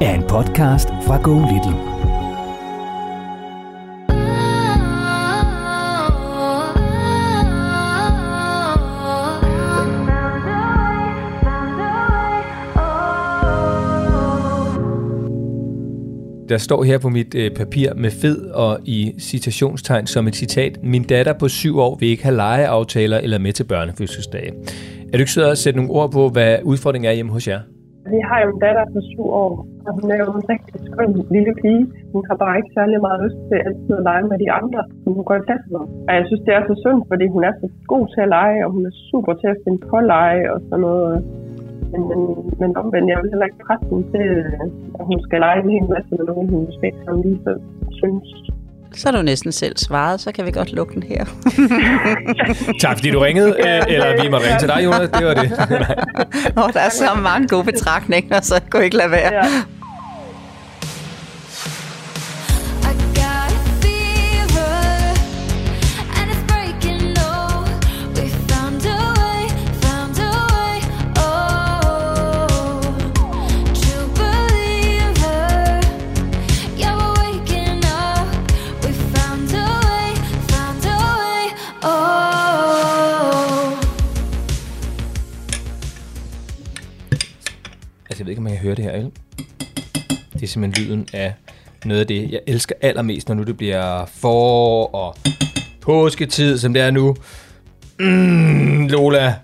er en podcast fra Go Little. Der står her på mit øh, papir med fed og i citationstegn som et citat. Min datter på syv år vil ikke have legeaftaler eller med til børnefødselsdage. Er du ikke sød at sætte nogle ord på, hvad udfordringen er hjemme hos jer? Vi har jo en datter på syv år, og hun er jo en rigtig skøn lille pige. Hun har bare ikke særlig meget lyst til altid at lege med de andre, som hun går i klasse med. Og jeg synes, det er så synd, fordi hun er så god til at lege, og hun er super til at finde på lege og sådan noget. Men, men, men omvendt, jeg vil heller ikke presse hende til, at hun skal lege en hel masse med nogen, hun måske ikke lige så synes. Så er du næsten selv svaret, så kan vi godt lukke den her. tak fordi du ringede, øh, eller vi må ringe til dig, Jonas. Det var det. oh, der er så mange gode betragtninger, så jeg kunne ikke lade være. Ja. Høre det her, ikke? Det er simpelthen lyden af noget af det, jeg elsker allermest, når nu det bliver for og påsketid, som det er nu. Mm, Lola,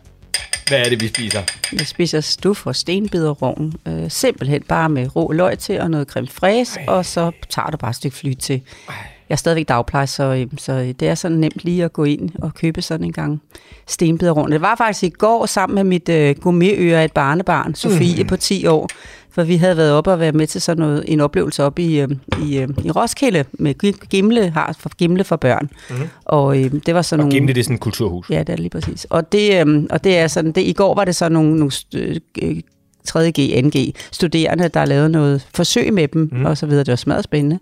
hvad er det, vi spiser? Vi spiser stuf og stenbiderrovn. Øh, simpelthen bare med rå løg til og noget creme fraise, og så tager du bare et stykke fly til. Ej. Jeg er stadigvæk dagpleje, så, øh, så det er sådan nemt lige at gå ind og købe sådan en gang stenbiderrovn. Det var faktisk i går sammen med mit øh, gourmetøre, et barnebarn, Sofie mm. på 10 år, for vi havde været oppe og været med til sådan noget, en oplevelse op i, øh, i, øh, i Roskilde med Gimle, har for Gimle for børn. Mm-hmm. Og øh, det var sådan og nogle... Gimle, det er sådan et kulturhus. Ja, det er lige præcis. Og det, øh, og det er sådan, det, i går var det så nogle, nogle øh, 3G, NG studerende, der lavede noget forsøg med dem, mm. og så videre. Det var smadret spændende.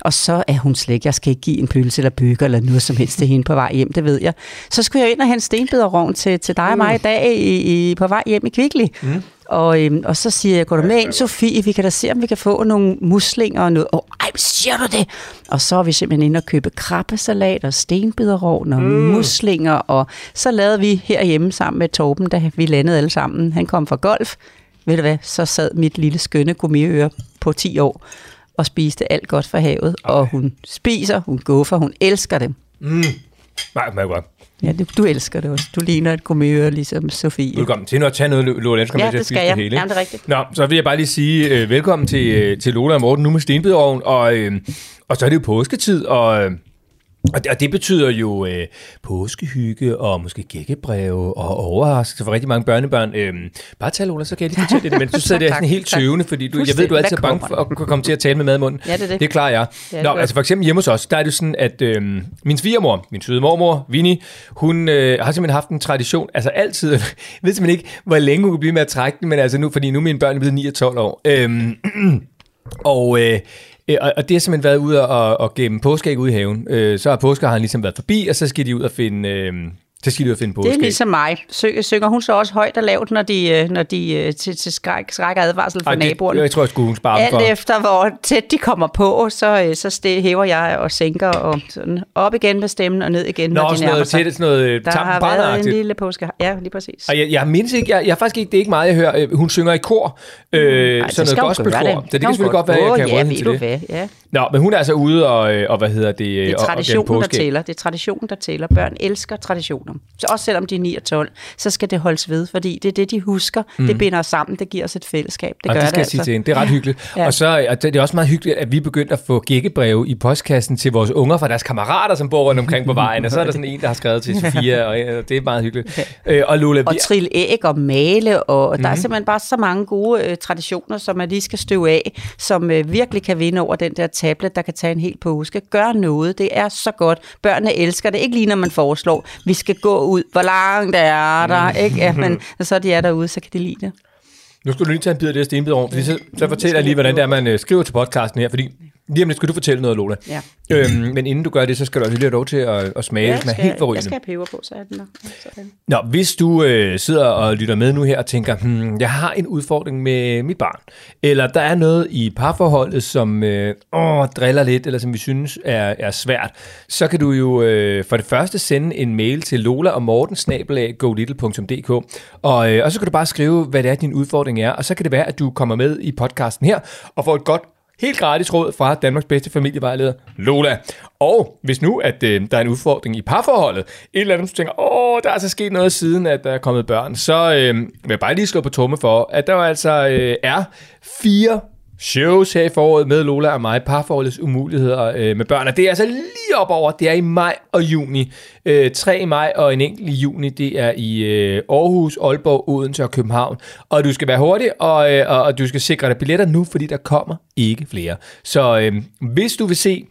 Og så er hun slet ikke, jeg skal ikke give en pølse eller bøger eller noget som helst til hende på vej hjem, det ved jeg. Så skulle jeg ind og hente stenbiderrovn til, til dig og mig i dag i, i, på vej hjem i Kvickly. Mm. Og, øhm, og så siger jeg, går du med ind, Sofie, vi kan da se, om vi kan få nogle muslinger og noget. Åh, oh, ej, siger du det? Og så er vi simpelthen inde og købe krabbesalat og stenbiderrovn og mm. muslinger. Og så lavede vi herhjemme sammen med Torben, da vi landede alle sammen. Han kom fra golf. Ved du hvad, så sad mit lille skønne gummiøre på 10 år og spiste alt godt fra havet. Okay. Og hun spiser, hun guffer, hun elsker det. Mm. Nej, men godt. Ja, du, du elsker det også. Du ligner et gummiøre, ligesom Sofie. Velkommen til nu at tage noget Lola Elsker ja, med til at spise det hele. Ja, det er rigtigt. Nå, så vil jeg bare lige sige uh, velkommen til, uh, til Lola og Morten nu med Stenbidovn. Og, uh, og så er det jo påsketid, og... Uh, og det, og det betyder jo øh, påskehygge og måske gækkebreve og overraskelse for rigtig mange børnebørn. Øhm, bare tal, Ola, så kan jeg lige fortælle det, men du sidder der sådan helt tøvende, fordi du, jeg ved, du er altid bange for at komme til at tale med madmunden. Ja, det er det. Det klarer jeg. Ja, Nå, altså for eksempel hjemme hos os, der er det sådan, at øhm, min svigermor, min søde mormor, Vinnie, hun øh, har simpelthen haft en tradition, altså altid, jeg ved simpelthen ikke, hvor længe hun kunne blive med at trække den, men altså nu, fordi nu er mine børn blevet 9 og 12 år. Øhm, og øh, Øh, og det har simpelthen været ude og, og gemme påskeæg ude i haven. Øh, så har påskeharen ligesom været forbi, og så skal de ud og finde... Øh, så skal de og finde påskeæg. Det er ligesom mig. Sø, synger hun så også højt og lavt, når de, øh, når de øh, til, til skræk, skræk advarsel Ej, det, naboerne? Jeg tror, jeg skulle hun spare Alt for. efter, hvor tæt de kommer på, så, så sted, hæver jeg og sænker og sådan op igen med stemmen og ned igen, Nå, når de nærmer sig. Tæt, sådan noget Der har været en lille påske. Ja, lige præcis. Og jeg, jeg mindes ikke, jeg, jeg faktisk ikke, det er ikke meget, jeg hører. Hun synger i kor, øh. Ej, sådan noget gospelkor. Så det kan selvfølgelig godt være, jeg kan ja, råde til det. Hvad, ja. Nå, men hun er altså ude og, øh, og hvad hedder det? Det er og- og traditionen, gennem der tæller. Det er traditionen, der tæller. Børn elsker traditioner. Så også selvom de er 9 og 12, så skal det holdes ved, fordi det er det, de husker. Mm. Det binder os sammen. Det giver os et fællesskab. Det og gør det skal det jeg sige altså. til hende. Det er ret hyggeligt. Ja. Og så og det er også meget hyggeligt, at vi begyndte at få gækkebreve i postkassen til vores unger fra deres kammerater, som bor rundt omkring på vejen. Og så er der sådan en, der har skrevet til Sofia, og øh, det er meget hyggeligt. Øh, og Lola, Og vi, trille æg og male, og Mhm. mm. der er simpelthen bare så mange gode øh, traditioner, som man lige skal støve af, som øh, virkelig kan vinde over den der tablet, der kan tage en hel påske. Gør noget, det er så godt. Børnene elsker det, ikke lige når man foreslår, vi skal gå ud, hvor langt er der, Mhm. ikke? Ja, men når så de er derude, så kan de lide det. nu skal du lige tage en bid af det stenbid over, fordi så, så fortæller jeg lige, hvordan det er, man øh, skriver til podcasten her, fordi lige om lidt skal du fortælle noget, Lola. Ja. Øhm, men inden du gør det, så skal du også lige have lov til at, at smage. Jeg den er helt jeg forrygende. skal have peber på, så er den. Sådan. Nå, hvis du øh, sidder og lytter med nu her og tænker, hmm, jeg har en udfordring med mit barn, eller der er noget i parforholdet, som øh, åh, driller lidt, eller som vi synes er, er svært, så kan du jo øh, for det første sende en mail til lola og morten golittle.dk, og, øh, og så kan du bare skrive, hvad det er, din udfordring er, og så kan det være, at du kommer med i podcasten her, og får et godt Helt gratis råd fra Danmarks bedste familievejleder, Lola. Og hvis nu, at øh, der er en udfordring i parforholdet, et eller andet, du tænker, åh, der er altså sket noget siden, at der er kommet børn, så øh, vil jeg bare lige slå på tromme for, at der jo altså øh, er fire shows her i foråret med Lola og mig, parforholdets umuligheder øh, med børn. Og det er altså lige op over, det er i maj og juni. Øh, 3 i maj og en enkelt i juni, det er i øh, Aarhus, Aalborg, Odense og København. Og du skal være hurtig, og, øh, og, og du skal sikre dig billetter nu, fordi der kommer ikke flere. Så øh, hvis du vil se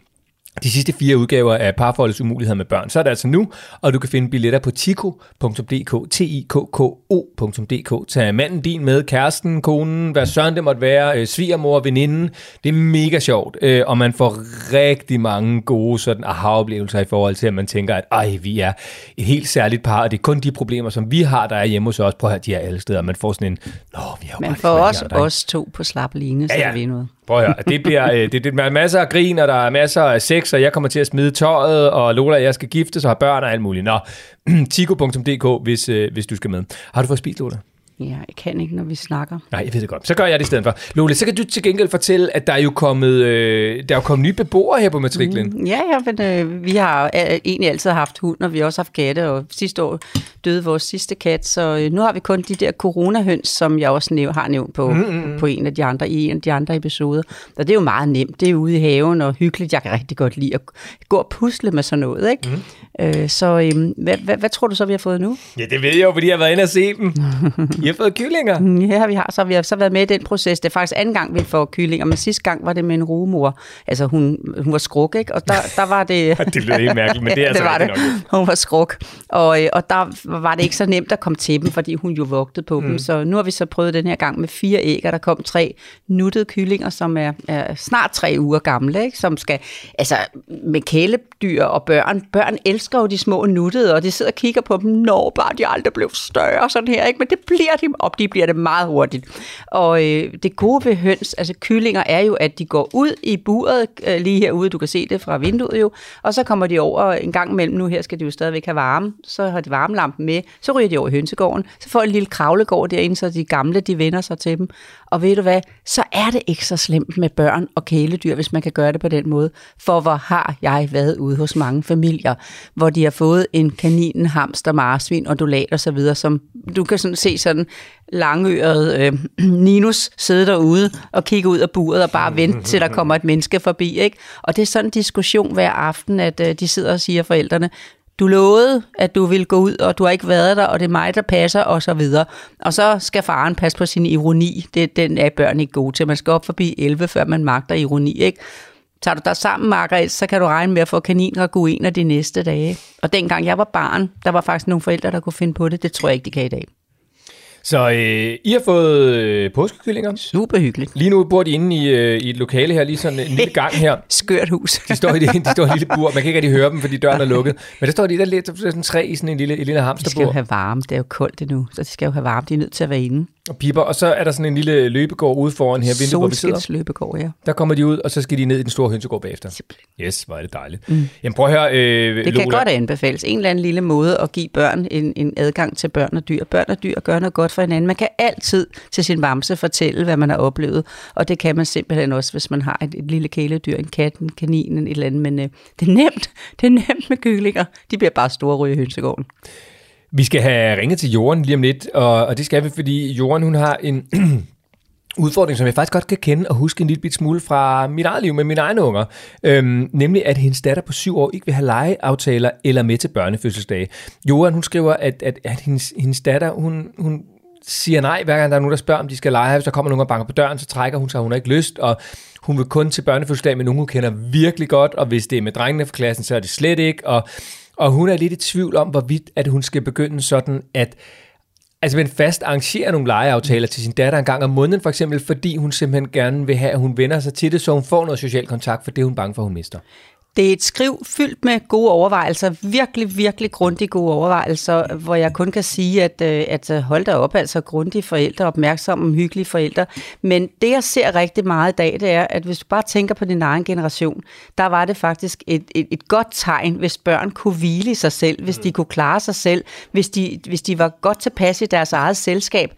de sidste fire udgaver af Parforholdets Umuligheder med børn, så er det altså nu, og du kan finde billetter på tiko.dk, t i k k o.dk. Tag manden din med, kæresten, konen, hvad søren det måtte være, øh, svigermor, veninden. Det er mega sjovt, øh, og man får rigtig mange gode sådan aha-oplevelser i forhold til, at man tænker, at ej, vi er et helt særligt par, og det er kun de problemer, som vi har, der er hjemme hos os. Prøv at høre, de er alle steder. Man får sådan en, nå, vi har jo ligesom alle de os, andre, ikke?" os to på slap line, så Ja, ja, vi noget. Prøv at høre, det bliver øh, det, det er masser af grin, og der er masser af sex, og jeg kommer til at smide tøjet, og Lola jeg skal gifte og have børn og alt muligt. Nå, tico.dk, hvis, øh, hvis du skal med. Har du fået spist, Lola? Ja, jeg kan ikke, når vi snakker. Nej, jeg ved det godt. Så gør jeg det i stedet for. Lola, så kan du til gengæld fortælle, at der er jo kommet, øh, der er jo kommet nye beboere her på matriklen. Mm. Ja, ja, men øh, vi har øh, egentlig altid haft hund, og vi har også haft katte, og sidste år døde vores sidste kat, så øh, nu har vi kun de der coronahøns, som jeg også næv- har nævnt på, mm-hmm. på en af de andre, i en af de andre episoder. Og det er jo meget nemt. Det er ude i haven og hyggeligt. Jeg kan rigtig godt lide at gå og pusle med sådan noget, ikke? Mm. Øh, så øh, hvad, hvad, hvad tror du så, vi har fået nu? Ja, det ved jeg jo, fordi jeg har været inde og se dem. I har fået kyllinger. Ja, vi har så, vi har så været med i den proces. Det er faktisk anden gang, vi får kyllinger, men sidste gang var det med en rugemor. Altså, hun, hun var skruk, ikke? Og der, der var det... Det lyder helt mærkeligt, men det er altså det var det. nok. Hun var skruk. Og, øh, og der var det ikke så nemt at komme til dem, fordi hun jo vogtede på mm. dem. Så nu har vi så prøvet den her gang med fire æg, og der kom tre nuttede kyllinger, som er, er snart tre uger gamle, ikke? som skal, altså med kæledyr og børn. Børn elsker jo de små nuttede, og de sidder og kigger på dem, når bare de aldrig blev større, sådan her, ikke? men det bliver de, og de bliver det meget hurtigt. Og øh, det gode ved høns, altså kyllinger, er jo, at de går ud i buret øh, lige herude, du kan se det fra vinduet jo, og så kommer de over en gang imellem, nu her skal de jo stadigvæk have varme, så har de varmelampen med, så ryger de over i hønsegården, så får en lille kravlegård derinde, så de gamle, de vender sig til dem. Og ved du hvad, så er det ikke så slemt med børn og kæledyr, hvis man kan gøre det på den måde. For hvor har jeg været ude hos mange familier, hvor de har fået en kanin, en hamster, marsvin, ondulat og så videre, som du kan sådan se sådan langøret øh, Ninus sidde derude og kigge ud af buret og bare vente til der kommer et menneske forbi. Ikke? Og det er sådan en diskussion hver aften, at øh, de sidder og siger forældrene, du lovede, at du ville gå ud, og du har ikke været der, og det er mig, der passer, og så videre. Og så skal faren passe på sin ironi. Det, den er børn ikke gode til. Man skal op forbi 11, før man magter ironi, ikke? Tager du dig sammen, Margaret, så kan du regne med at få kaninragu en af de næste dage. Og dengang jeg var barn, der var faktisk nogle forældre, der kunne finde på det. Det tror jeg ikke, de kan i dag. Så øh, I har fået øh, påskekyllinger. Super hyggeligt. Lige nu bor de inde i, øh, i et lokale her, lige sådan en lille gang her. Skørt hus. De står i, det, de står i et lille bur. Man kan ikke rigtig høre dem, fordi døren er lukket. Men der står de der lidt, sådan tre i sådan en lille, en lille De skal jo hamsterbur. have varme. Det er jo koldt endnu, så de skal jo have varme. De er nødt til at være inde. Og piper, og så er der sådan en lille løbegård ude foran her, vinduet, hvor vi sidder. løbegård, ja. Der kommer de ud, og så skal de ned i den store hønsegård bagefter. Simpelthen. Yes, er det dejligt. Mm. Jamen prøv at høre, øh, Det kan Lola. godt anbefales. En eller anden lille måde at give børn en, en adgang til børn og dyr. Børn og dyr gør noget godt for hinanden. Man kan altid til sin bamse fortælle, hvad man har oplevet, og det kan man simpelthen også, hvis man har et, et lille kæledyr, en kat, en kanin, en et eller andet. Men øh, det er nemt. Det er nemt med kyllinger. De bliver bare store ryge i hønsegården. Vi skal have ringet til Jorden lige om lidt, og, og det skal vi, fordi Jorden hun har en udfordring, som jeg faktisk godt kan kende og huske en lille bit smule fra mit eget liv med mine egne unger. Øhm, nemlig, at hendes datter på syv år ikke vil have legeaftaler eller med til børnefødselsdage. Jorden, hun skriver, at, at, at hendes, hendes datter, hun, hun siger nej, hver gang der er nogen, der spørger, om de skal lege. Hvis der kommer nogen og banker på døren, så trækker hun sig, hun har ikke lyst, og hun vil kun til børnefødselsdag med nogen, hun kender virkelig godt, og hvis det er med drengene fra klassen, så er det slet ikke, og og hun er lidt i tvivl om, hvorvidt at hun skal begynde sådan at altså men fast arrangere nogle legeaftaler til sin datter en gang om måneden, for eksempel, fordi hun simpelthen gerne vil have, at hun vender sig til det, så hun får noget social kontakt, for det er hun bange for, at hun mister. Det er et skriv fyldt med gode overvejelser, virkelig, virkelig grundige gode overvejelser, hvor jeg kun kan sige, at, øh, at øh, hold da op, altså grundige forældre, opmærksomme, hyggelige forældre. Men det, jeg ser rigtig meget i dag, det er, at hvis du bare tænker på din egen generation, der var det faktisk et, et, et godt tegn, hvis børn kunne hvile i sig selv, hvis de kunne klare sig selv, hvis de, hvis de var godt tilpas i deres eget selskab.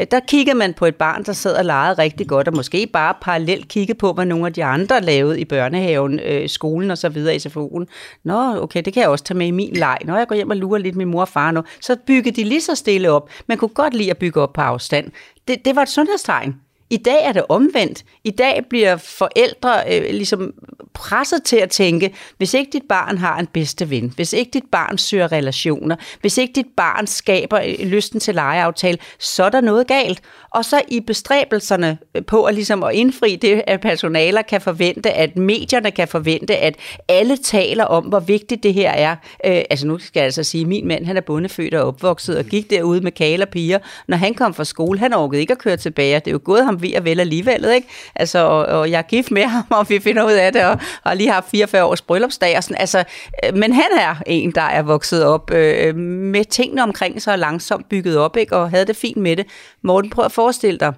Øh, der kiggede man på et barn, der sad og legede rigtig godt, og måske bare parallelt kiggede på, hvad nogle af de andre lavede i børnehaven, skolen og så videre i SFO'en. Nå, okay, det kan jeg også tage med i min leg. Når jeg går hjem og lurer lidt min mor og far nu, så byggede de lige så stille op. Man kunne godt lide at bygge op på afstand. Det, det var et sundhedstegn. I dag er det omvendt. I dag bliver forældre øh, ligesom presset til at tænke, hvis ikke dit barn har en bedste ven, hvis ikke dit barn søger relationer, hvis ikke dit barn skaber øh, lysten til legeaftale, så er der noget galt. Og så i bestræbelserne øh, på at, ligesom at indfri det, at personaler kan forvente, at medierne kan forvente, at alle taler om, hvor vigtigt det her er. Øh, altså nu skal jeg altså sige, at min mand han er bondefødt og opvokset og gik derude med kale og piger. Når han kom fra skole, han orkede ikke at køre tilbage. Det er jo gået ham ved og vel alligevel, ikke? Altså, og, og jeg er gift med ham, og vi finder ud af det, og har lige haft 44 års bryllupsdag og sådan. Altså, øh, men han er en, der er vokset op øh, med tingene omkring sig langsomt bygget op, ikke? Og havde det fint med det. Morten, prøv at forestille dig,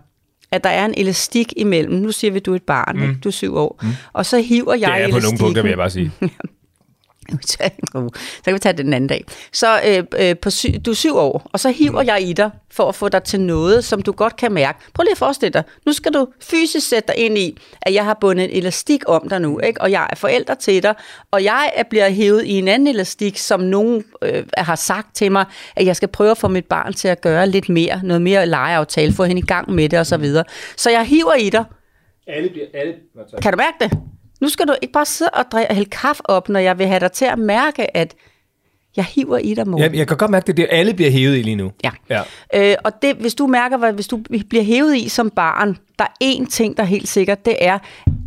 at der er en elastik imellem. Nu siger vi, du er et barn, mm. ikke? du er syv år. Mm. Og så hiver jeg Det er på nogle punkter, vil jeg bare sige. så kan vi tage det den anden dag. Så øh, øh, på sy- du er syv år, og så hiver jeg i dig for at få dig til noget, som du godt kan mærke. Prøv lige at forestille dig. Nu skal du fysisk sætte dig ind i, at jeg har bundet en elastik om dig nu, ikke? og jeg er forælder til dig, og jeg bliver hævet i en anden elastik, som nogen øh, har sagt til mig, at jeg skal prøve at få mit barn til at gøre lidt mere, noget mere legeaftale, få hende i gang med det osv. Så, videre. så jeg hiver i dig. Alle bliver, alle... Kan du mærke det? Nu skal du ikke bare sidde og drikke, hælde kaffe op, når jeg vil have dig til at mærke, at jeg hiver i dig, Morten. Ja, jeg kan godt mærke det, det alle bliver hævet i lige nu. Ja. ja. Øh, og det, hvis du mærker, hvad, hvis du bliver hævet i som barn, der er én ting, der er helt sikkert, det er,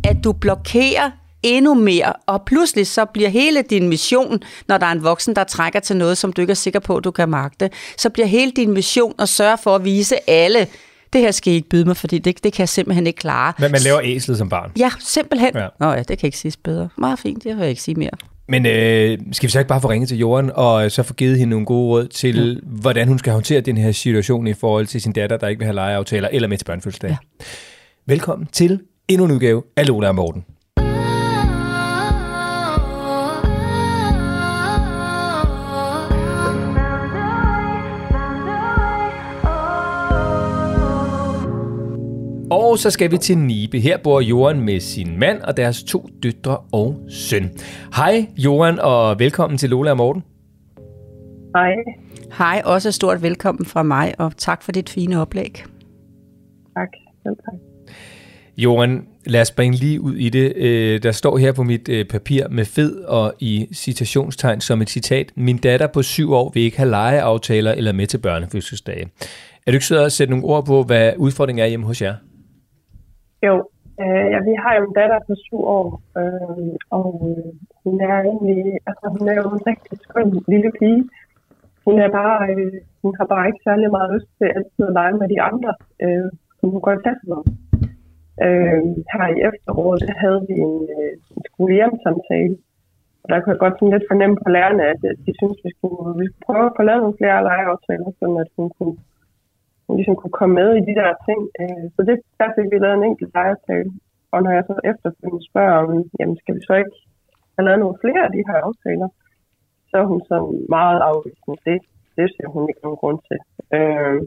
at du blokerer endnu mere, og pludselig så bliver hele din mission, når der er en voksen, der trækker til noget, som du ikke er sikker på, at du kan magte, så bliver hele din mission at sørge for at vise alle, det her skal I ikke byde mig, fordi det, det kan jeg simpelthen ikke klare. Men man laver æslet som barn? Ja, simpelthen. Ja. Nå ja, det kan ikke siges bedre. Meget fint, det vil jeg ikke sige mere. Men øh, skal vi så ikke bare få ringet til Jorden, og så få givet hende nogle gode råd til, ja. hvordan hun skal håndtere den her situation i forhold til sin datter, der ikke vil have legeaftaler, eller med til børnefødselsdag. Ja. Velkommen til endnu en udgave af Lola og Morten. Og så skal vi til Nibe. Her bor Joran med sin mand og deres to døtre og søn. Hej Joran, og velkommen til Lola og Morten. Hej. Hej, også stort velkommen fra mig, og tak for dit fine oplæg. Tak, selv tak. Joran, lad os springe lige ud i det. Øh, der står her på mit øh, papir med fed og i citationstegn som et citat. Min datter på syv år vil ikke have legeaftaler eller med til børnefødselsdage. Er du ikke sød at sætte nogle ord på, hvad udfordringen er hjemme hos jer? Jo, øh, ja, vi har jo en datter på syv år, øh, og øh, hun er egentlig, altså hun er jo en rigtig skøn lille pige. Hun er bare, øh, hun har bare ikke særlig meget lyst til altid at lege med de andre, øh, som hun går i klasse med. Øh, her i efteråret, der havde vi en, øh, en skolehjemsamtale, og der kunne jeg godt sådan lidt fornemme på lærerne, at de synes, vi skulle, vi skulle prøve at få lavet nogle flere legeaftaler, så at hun kunne ligesom kunne komme med i de der ting. Øh, så det, der fik vi lavet en enkelt legetale. Og når jeg så efterfølgende spørger om, jamen skal vi så ikke have lavet nogle flere af de her aftaler, så er hun så meget afvisende. Det, det ser hun ikke nogen grund til. Øh,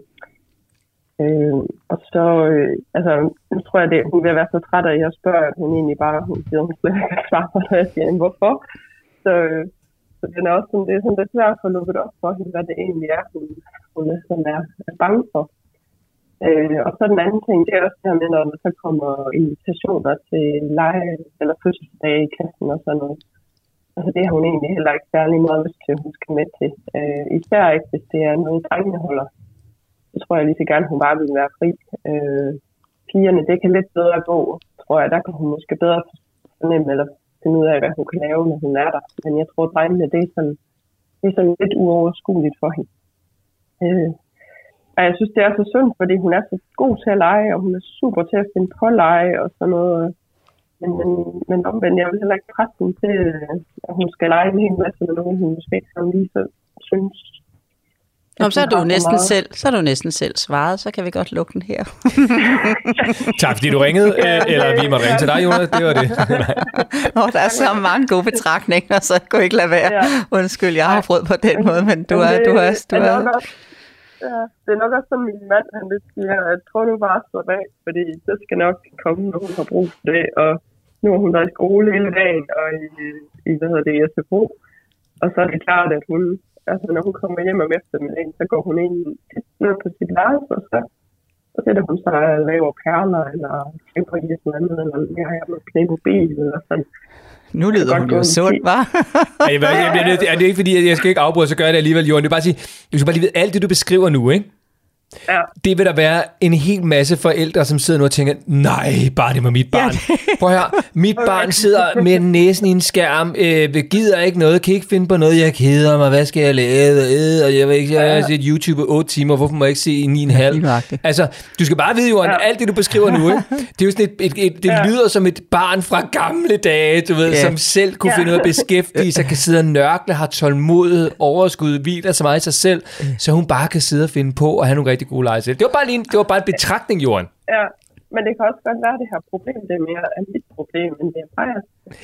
øh, og så, øh, altså, nu tror jeg, det, hun vil være så træt af, at jeg spørger, at hun egentlig bare, hun siger, hun slet ikke kan svare på, når jeg siger, hvorfor. Så, øh, så den er også sådan, det er sådan lidt svært at få lukket op for hende, hvad det egentlig er, hun, samfundet, ligesom er, er bange for. Øh, og så den anden ting, det er også det her med, når der så kommer invitationer til lege eller fødselsdage i kassen og sådan noget. Altså det har hun egentlig heller ikke særlig meget lyst til, at hun skal med til. Øh, især ikke, hvis det er noget, drengene holder. Så tror jeg lige så gerne, hun bare vil være fri. Øh, pigerne, det kan lidt bedre gå, tror jeg. Der kan hun måske bedre fornemme eller finde ud af, hvad hun kan lave, når hun er der. Men jeg tror, at drengene, det er sådan, det er sådan lidt uoverskueligt for hende. Øh, og jeg synes, det er så synd, fordi hun er så god til at lege, og hun er super til at finde på lege og sådan noget. Men, men, men omvendt, jeg vil heller ikke presse hende til, øh, at hun skal lege en hel masse med nogen, hun måske ikke lige så synes. Nå, så er du næsten selv, så er du næsten selv svaret, så kan vi godt lukke den her. tak fordi du ringede, øh, eller vi må ringe til dig, Jonas, det var det. oh, der er så mange gode betragtninger, så jeg kunne ikke lade være. Undskyld, jeg har frød på den måde, men du er... Du er, du er, Ja, det er nok også som min mand, han lidt siger, at tror du bare så af, fordi det skal nok komme, når hun har brug for det, og nu har hun været i skole hele dagen, og i, i hvad hedder det, SFO, og så er det klart, at hun, altså når hun kommer hjem om eftermiddagen, så går hun ind ned på sit værelse, og så, så sætter hun sig og laver perler, eller skriver i sådan noget, eller jeg har med Playmobil, eller sådan. Nu lyder hun jo sundt, hva'? er det ikke fordi, jeg skal ikke afbryde, så gør jeg det alligevel, Johan. Det er bare at sige, du skal bare lige vide, alt det, du beskriver nu, ikke? Ja. Det vil der være en hel masse forældre, som sidder nu og tænker, nej, bare det var mit barn. Ja, Prøv høre, mit barn sidder med næsen i en skærm, øh, gider ikke noget, kan ikke finde på noget, jeg keder mig, hvad skal jeg lave, øh, og jeg vil ikke, jeg har set YouTube i 8 timer, hvorfor må jeg ikke se i 9,5? Altså, du skal bare vide, Johan, ja. alt det, du beskriver nu, ikke? det er jo sådan et, et, et det ja. lyder som et barn fra gamle dage, du ved, ja. som selv kunne ja. finde ud af at beskæftige sig, kan sidde og nørkle, har tålmodighed, overskud, hviler så meget i sig selv, så hun bare kan sidde og finde på og have nogle rigtig gode lege Det var bare, lige en, det var bare en betragtning, Johan. Ja, men det kan også godt være, at det her problem, det er mere af mit problem, end det er bare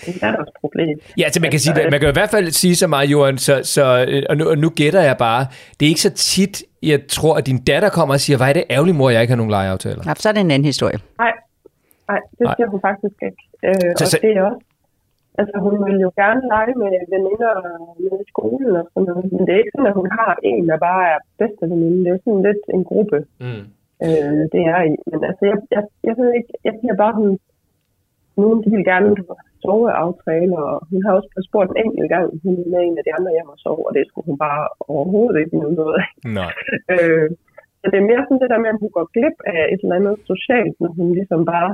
en datters problem. Ja, altså man kan, sige, man kan i hvert fald sige så meget, Johan, så, så, og, nu, og nu gætter jeg bare, det er ikke så tit, jeg tror, at din datter kommer og siger, hvad er det ærgerligt, mor, jeg ikke har nogen legeaftaler. Ja, så er det en anden historie. Nej, nej det siger nej. hun faktisk ikke. Øh, så, og så, det er også Altså, hun vil jo gerne lege med veninder med i skolen og sådan noget, men det er ikke sådan, at hun har en, der bare er bedste veninde. Det er jo sådan lidt en gruppe, mm. øh, det er i. Men altså, jeg, jeg, jeg ved ikke, jeg siger bare, hun, nogen de vil gerne soveaftale, og hun har også spurgt en enkelt gang, hun er med en af de andre hjem og sove, og det skulle hun bare overhovedet ikke noget af. Nej. øh, så det er mere sådan det der med, at hun går glip af et eller andet socialt, når hun ligesom bare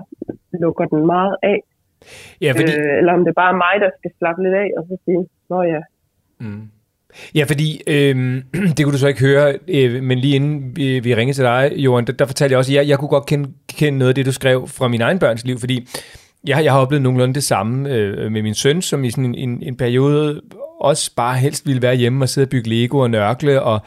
lukker den meget af. Ja, fordi... øh, eller om det er bare mig, der skal slappe lidt af, og så sige, nå ja. Mm. Ja, fordi øh, det kunne du så ikke høre, øh, men lige inden vi, vi ringede til dig, Johan, der, der fortalte jeg også, at jeg, jeg kunne godt kende, kende noget af det, du skrev fra min egen børns liv, fordi jeg, jeg har oplevet nogenlunde det samme øh, med min søn, som i sådan en, en, en periode også bare helst ville være hjemme og sidde og bygge Lego og nørkle, og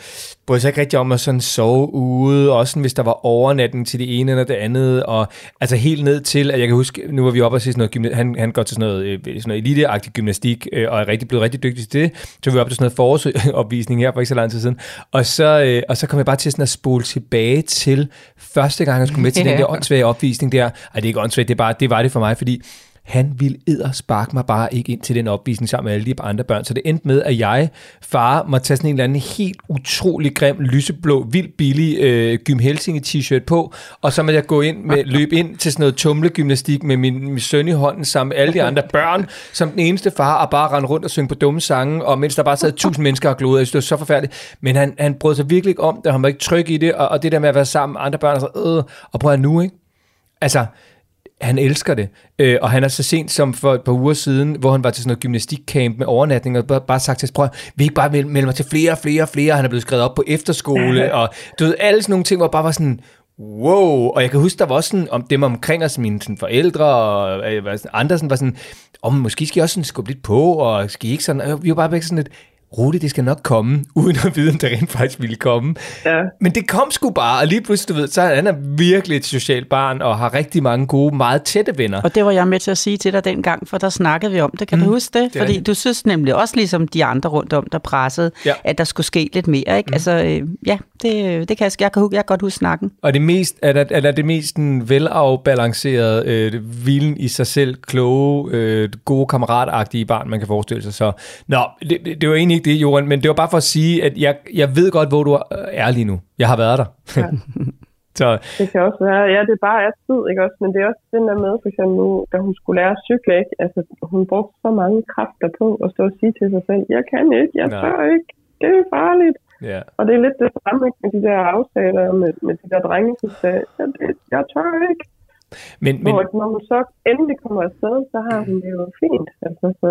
brød sig ikke rigtig om at sådan sove ude, også sådan, hvis der var overnatning til det ene eller det andet, og altså helt ned til, at jeg kan huske, nu var vi oppe og se sådan noget, gymna- han, han går til sådan noget, øh, sådan noget eliteagtigt gymnastik, øh, og er rigtig blevet rigtig dygtig til det, så vi var oppe til sådan noget forårsopvisning her for ikke så lang tid siden, og så, øh, og så kom jeg bare til sådan at spole tilbage til første gang, jeg skulle med til den der åndssvage opvisning der, ej det er ikke åndssvagt, det, er bare, det var det for mig, fordi han ville sparke mig bare ikke ind til den opvisning sammen med alle de andre børn. Så det endte med, at jeg, far, må tage sådan en eller anden helt utrolig grim, lyseblå, vildt billig øh, Gym Helsinge t-shirt på, og så må jeg gå ind med, løbe ind til sådan noget tumlegymnastik med min, min søn i hånden sammen med alle de andre børn, som den eneste far, og bare rende rundt og synge på dumme sange, og mens der bare sad tusind mennesker og glodede. Jeg synes, det var så forfærdeligt. Men han, han brød sig virkelig ikke om det, han var ikke tryg i det, og, og det der med at være sammen med andre børn, og så, øh, og prøv at nu, ikke? Altså, han elsker det. Øh, og han er så sent som for et par uger siden, hvor han var til sådan noget gymnastikcamp med overnatning, og bare, bare sagt til prøv vi ikke bare melde mig til flere og flere og flere, han er blevet skrevet op på efterskole, og du ved, alle sådan nogle ting, hvor bare var sådan, wow, og jeg kan huske, der var også sådan, om dem omkring os, mine sådan, forældre og øh, andre sådan, var sådan, om måske skal I også sådan skubbe lidt på, og skal I ikke sådan, vi var bare væk sådan lidt, Rute, det skal nok komme, uden at vide, om det rent faktisk ville komme. Ja. Men det kom sgu bare, og lige pludselig, du ved, så er han er virkelig et socialt barn, og har rigtig mange gode, meget tætte venner. Og det var jeg med til at sige til dig dengang, for der snakkede vi om det. Kan mm, du huske det? det Fordi rigtigt. du synes nemlig også, ligesom de andre rundt om, der pressede, Ja. at der skulle ske lidt mere. Ikke? Mm. Altså, øh, ja, det, det kan jeg, jeg, kan, jeg kan godt huske snakken. Og det mest, er der, er der det mest sådan, velafbalancerede, øh, hvilen i sig selv, kloge, øh, gode kammeratagtige barn, man kan forestille sig. Så, nå, det, det, det var egentlig ikke det, Johan, men det var bare for at sige, at jeg, jeg ved godt, hvor du er lige nu. Jeg har været der. Ja. så Det kan også være, ja, det er bare er tid, ikke også? Men det er også den der med, for eksempel nu, da hun skulle lære at cykle, ikke? Altså, hun brugte så mange kræfter på at stå og sige til sig selv, jeg kan ikke, jeg tør ikke, det er farligt. ja. Og det er lidt det samme ikke, med de der aftaler med, med de der drenge, som sagde, jeg, det- jeg tør ikke. Men, Men... men, Hvor, når hun så endelig kommer afsted, så har hun det jo fint. Altså, så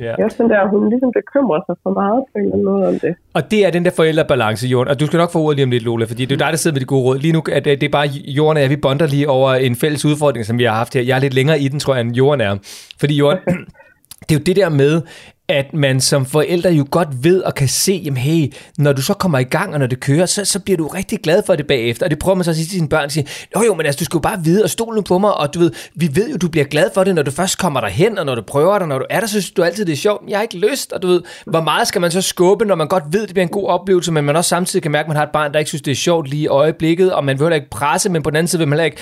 ja. er sådan der, hun ligesom bekymrer sig for meget på en eller anden måde om det. Og det er den der forældrebalance, Jorden. Og du skal nok få ordet lige om lidt, Lola, fordi det er dig, der sidder med de gode råd. Lige nu det, det er bare Jorden og jeg, vi bonder lige over en fælles udfordring, som vi har haft her. Jeg er lidt længere i den, tror jeg, end Jorden er. Fordi Jorden, det er jo det der med, at man som forældre jo godt ved og kan se, jamen hey, når du så kommer i gang, og når det kører, så, så bliver du rigtig glad for det bagefter. Og det prøver man så at sige til sine børn, og sige, jo jo, men altså, du skal jo bare vide og stole nu på mig, og du ved, vi ved jo, du bliver glad for det, når du først kommer derhen, og når du prøver det, og når du er der, så synes du altid, det er sjovt. Jeg har ikke lyst, og du ved, hvor meget skal man så skubbe, når man godt ved, det bliver en god oplevelse, men man også samtidig kan mærke, at man har et barn, der ikke synes, det er sjovt lige i øjeblikket, og man vil heller ikke presse, men på den anden side vil man heller ikke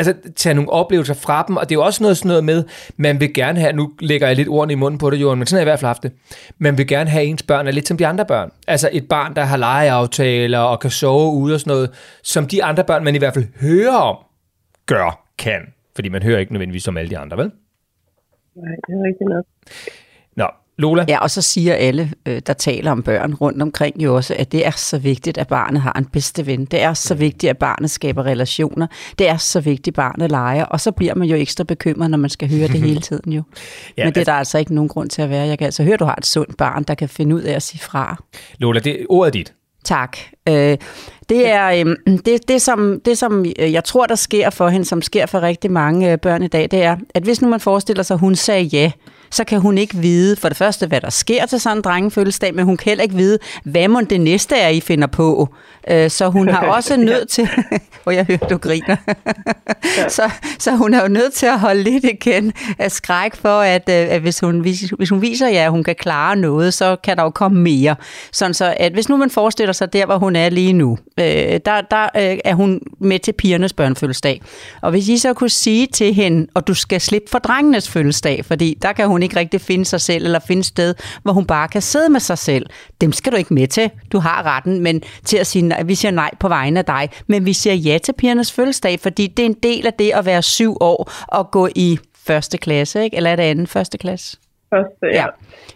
altså, tage nogle oplevelser fra dem, og det er jo også noget sådan noget med, man vil gerne have, nu lægger jeg lidt ordene i munden på det, Jorden, men sådan har jeg i hvert fald haft det, man vil gerne have ens børn er lidt som de andre børn. Altså et barn, der har legeaftaler og kan sove ude og sådan noget, som de andre børn, man i hvert fald hører om, gør, kan. Fordi man hører ikke nødvendigvis som alle de andre, vel? Nej, det er rigtigt nok. Lola? Ja, og så siger alle, øh, der taler om børn rundt omkring jo også, at det er så vigtigt, at barnet har en bedste ven. Det er så vigtigt, at barnet skaber relationer. Det er så vigtigt, at barnet leger. Og så bliver man jo ekstra bekymret, når man skal høre det hele tiden jo. Ja, Men det er der altså ikke nogen grund til at være. Jeg kan altså høre, at du har et sundt barn, der kan finde ud af at sige fra. Lola, det, ordet er dit. Tak. Øh, det er øh, det, det, som, det, som øh, jeg tror, der sker for hende, som sker for rigtig mange øh, børn i dag, det er, at hvis nu man forestiller sig, at hun sagde ja, så kan hun ikke vide, for det første, hvad der sker til sådan en drengefødselsdag, men hun kan heller ikke vide, hvad må det næste er, I finder på. Øh, så hun har også nødt til, hvor jeg hører, du griner, så, så hun er jo nødt til at holde lidt igen af skræk for, at, øh, at hvis, hun, hvis, hvis hun viser jer, at hun kan klare noget, så kan der jo komme mere. Sådan så, at hvis nu man forestiller sig der, hvor hun er lige nu, øh, der, der øh, er hun med til pigernes børnefødselsdag. Og hvis I så kunne sige til hende, og du skal slippe for drengenes fødselsdag, fordi der kan hun ikke rigtig finde sig selv, eller finde et sted, hvor hun bare kan sidde med sig selv. Dem skal du ikke med til. Du har retten, men til at sige, nej, vi siger nej på vegne af dig, men vi siger ja til pigernes fødselsdag, fordi det er en del af det at være syv år og gå i første klasse, ikke? eller er det anden første klasse? Første, ja. Ja.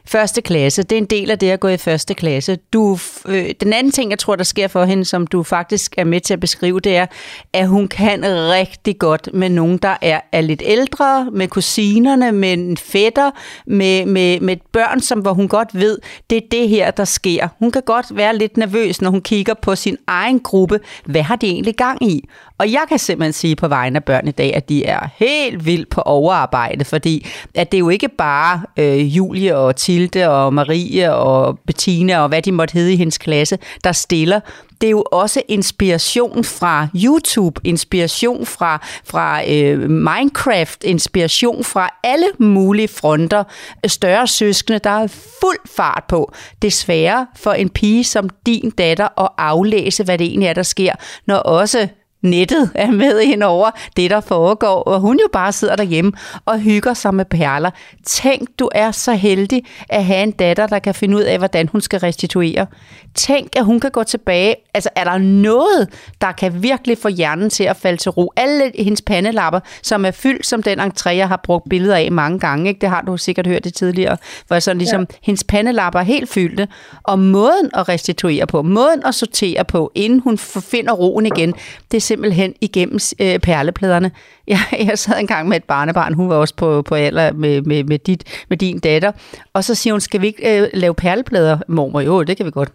Første klasse, det er en del af det at gå i første klasse. Du, øh, den anden ting, jeg tror, der sker for hende, som du faktisk er med til at beskrive, det er, at hun kan rigtig godt med nogen, der er, er lidt ældre, med kusinerne, med en fætter, med, med, med børn, som, hvor hun godt ved, det er det her, der sker. Hun kan godt være lidt nervøs, når hun kigger på sin egen gruppe. Hvad har de egentlig gang i? Og jeg kan simpelthen sige på vegne af børn i dag, at de er helt vildt på overarbejde, fordi at det er jo ikke bare øh, Julie og Tilde og Marie og Bettina og hvad de måtte hedde i hendes klasse, der stiller. Det er jo også inspiration fra YouTube, inspiration fra, fra øh, Minecraft, inspiration fra alle mulige fronter. Større søskende, der er fuld fart på. Desværre for en pige som din datter at aflæse, hvad det egentlig er, der sker, når også nettet er med ind over det, der foregår, og hun jo bare sidder derhjemme og hygger sig med perler. Tænk, du er så heldig at have en datter, der kan finde ud af, hvordan hun skal restituere. Tænk, at hun kan gå tilbage. Altså, er der noget, der kan virkelig få hjernen til at falde til ro? Alle hendes pandelapper, som er fyldt som den entré, jeg har brugt billeder af mange gange, ikke? det har du sikkert hørt det tidligere, hvor sådan ligesom, ja. hendes pandelapper er helt fyldte, og måden at restituere på, måden at sortere på, inden hun finder roen igen, det simpelthen igennem øh, perlepladerne. Jeg, jeg sad engang med et barnebarn, hun var også på, på alder med, med, med, dit, med din datter, og så siger hun, skal vi ikke øh, lave perleplader, mormor? Jo, det kan vi godt.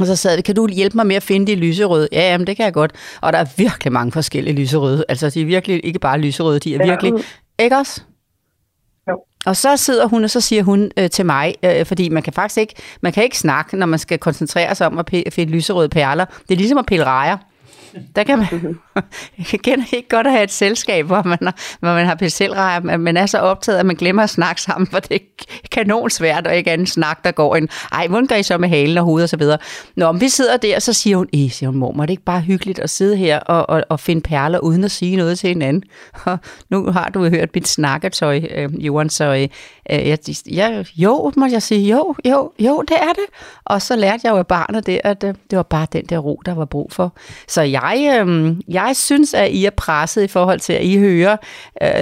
Og så det, kan du hjælpe mig med at finde de lyserøde? Ja, jamen, det kan jeg godt. Og der er virkelig mange forskellige lyserøde. Altså, de er virkelig ikke bare lyserøde, de er virkelig... Ikke også? Og så sidder hun, og så siger hun øh, til mig, øh, fordi man kan faktisk ikke, man kan ikke snakke, når man skal koncentrere sig om at finde lyserøde perler. Det er ligesom at pille rejer. Der kan man, jeg kender ikke godt at have et selskab, hvor man har, hvor man har pincelrejer, men man er så optaget, at man glemmer at snakke sammen, for det er kanonsvært, og ikke anden snak, der går en, ej, hvordan gør I så med halen og hovedet og så videre. Nå, vi sidder der, så siger hun, I, siger hun, mor, er det ikke bare hyggeligt at sidde her og, og, og finde perler, uden at sige noget til hinanden? Og nu har du hørt mit snakketøj, øh, Johan, så øh, øh jeg, jeg, jo, må jeg sige, jo, jo, jo, det er det. Og så lærte jeg jo af barnet det, at øh, det var bare den der ro, der var brug for. Så jeg, øh, jeg synes, at I er presset i forhold til, at I hører, øh,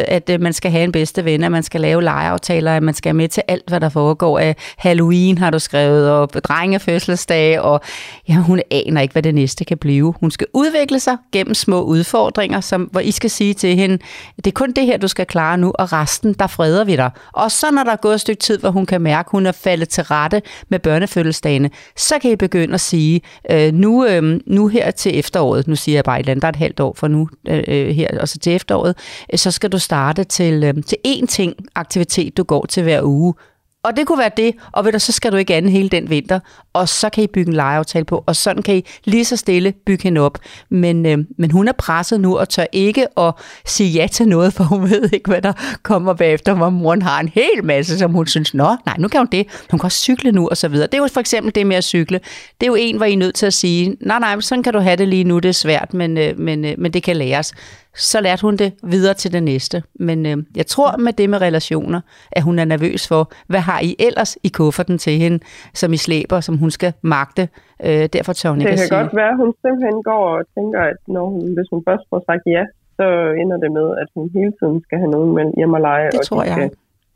at øh, man skal have en bedste ven, at man skal lave legeaftaler, at man skal med til alt, hvad der foregår af Halloween, har du skrevet, og drengefødselsdag, og ja, hun aner ikke, hvad det næste kan blive. Hun skal udvikle sig gennem små udfordringer, som, hvor I skal sige til hende, det er kun det her, du skal klare nu, og resten, der freder vi dig. Og så når der er gået et stykke tid, hvor hun kan mærke, at hun er faldet til rette med børnefødselsdagene, så kan I begynde at sige, øh, nu, øh, nu her til efteråret, nu siger jeg bare et eller andet, der er et halvt år for nu øh, øh, her, og så til efteråret, øh, så skal du starte til, øh, til én ting, aktivitet, du går til hver uge. Og det kunne være det, og ved du, så skal du ikke andet hele den vinter, og så kan I bygge en lejeaftale på, og sådan kan I lige så stille bygge hende op. Men, øh, men hun er presset nu og tør ikke at sige ja til noget, for hun ved ikke, hvad der kommer bagefter, hvor moren har en hel masse, som hun synes, nå, nej, nu kan hun det, hun kan også cykle nu, og så videre. Det er jo for eksempel det med at cykle. Det er jo en, hvor I er nødt til at sige, nej, nej, sådan kan du have det lige nu, det er svært, men, øh, men, øh, men det kan læres så lærte hun det videre til det næste. Men øh, jeg tror med det med relationer, at hun er nervøs for, hvad har I ellers i kufferten til hende, som I slæber, som hun skal magte. Øh, derfor tør hun ikke Det kan godt være, at hun simpelthen går og tænker, at når hun, hvis hun først får sagt ja, så ender det med, at hun hele tiden skal have nogen med hjem og lege. Det og tror de jeg. Skal,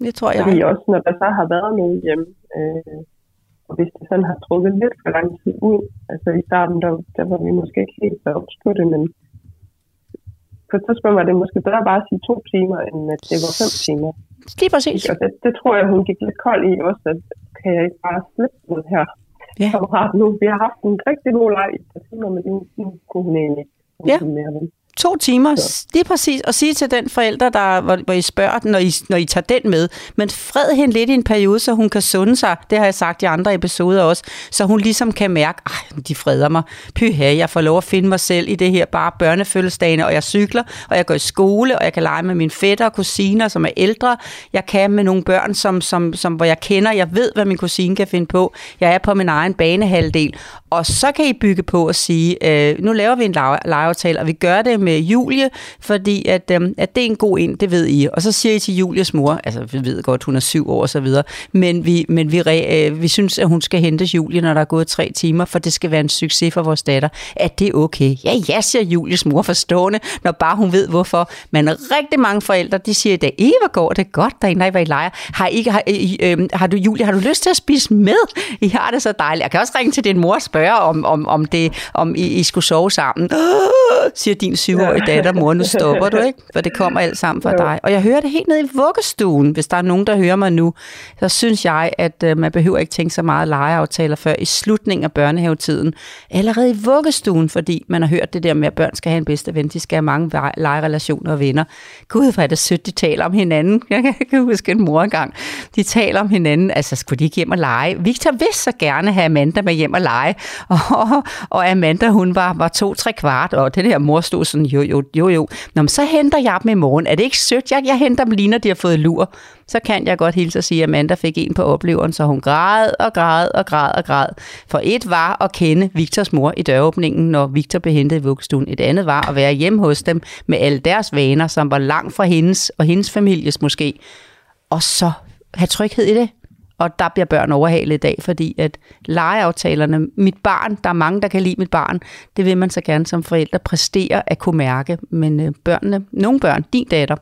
det tror jeg. Fordi også når der så har været nogen hjemme, øh, og hvis det sådan har trukket lidt for lang tid ud, altså i starten, der, der var vi måske ikke helt så på det, men på et tidspunkt var det måske bedre bare at sige to timer, end at det var fem timer. Lige præcis. Og det, det tror jeg, hun gik lidt kold i også, at kan jeg ikke bare slippe den her ja. kammerat nu. Vi har haft en rigtig god leg i et timer, men nu, nu kunne hun egentlig ikke ja. mere to timer, det er præcis, at sige til den forælder, der, hvor, hvor I spørger den, når I, når I tager den med, men fred hende lidt i en periode, så hun kan sunde sig, det har jeg sagt i andre episoder også, så hun ligesom kan mærke, at de freder mig, pyha, jeg får lov at finde mig selv i det her bare børnefødselsdagene, og jeg cykler, og jeg går i skole, og jeg kan lege med mine fætter og kusiner, som er ældre, jeg kan med nogle børn, som, som, som, hvor jeg kender, jeg ved, hvad min kusine kan finde på, jeg er på min egen banehalvdel, og så kan I bygge på at sige, øh, nu laver vi en legeaftale, og vi gør det med Julie, fordi at, øh, at det er en god ind, det ved I. Og så siger I til Julies mor, altså vi ved godt, hun er syv år og så videre, men vi, men vi, øh, vi synes, at hun skal hente Julie, når der er gået tre timer, for det skal være en succes for vores datter. At det er okay? Ja, ja, siger Julies mor forstående, når bare hun ved hvorfor. Men rigtig mange forældre, de siger i dag, Eva går det godt derinde, er I var i lejr. Har, ikke, har, øh, øh, har du, Julie, har du lyst til at spise med? I har det så dejligt. Jeg kan også ringe til din mor og spørge, om, om, om, det, om I, I skulle sove sammen. Øh, siger din syvårige datter, mor, nu stopper du, ikke? For det kommer alt sammen fra dig. Og jeg hører det helt ned i vuggestuen. Hvis der er nogen, der hører mig nu, så synes jeg, at øh, man behøver ikke tænke så meget legeaftaler før i slutningen af børnehavetiden. Allerede i vuggestuen, fordi man har hørt det der med, at børn skal have en bedste ven. De skal have mange legerelationer og venner. Gud, hvor er det sødt, de taler om hinanden. Jeg kan huske en mor engang. De taler om hinanden. Altså, skulle de ikke hjem og lege? Victor vil så gerne have Amanda med hjem og lege. Og, og Amanda, hun var, var to-tre kvart, og den her mor stod sådan, jo, jo, jo, jo. Nå, men så henter jeg dem i morgen. Er det ikke sødt? Jeg, jeg henter dem lige, når de har fået lur. Så kan jeg godt hilse og sige, at Amanda fik en på opleveren, så hun græd og græd og græd og græd. For et var at kende Victors mor i døråbningen, når Victor blev hentet i vuggestuen. Et andet var at være hjemme hos dem med alle deres vaner, som var langt fra hendes og hendes families måske. Og så have tryghed i det og der bliver børn overhalet i dag, fordi at legeaftalerne, mit barn, der er mange, der kan lide mit barn, det vil man så gerne som forældre præstere at kunne mærke, men øh, børnene, nogle børn, din datter,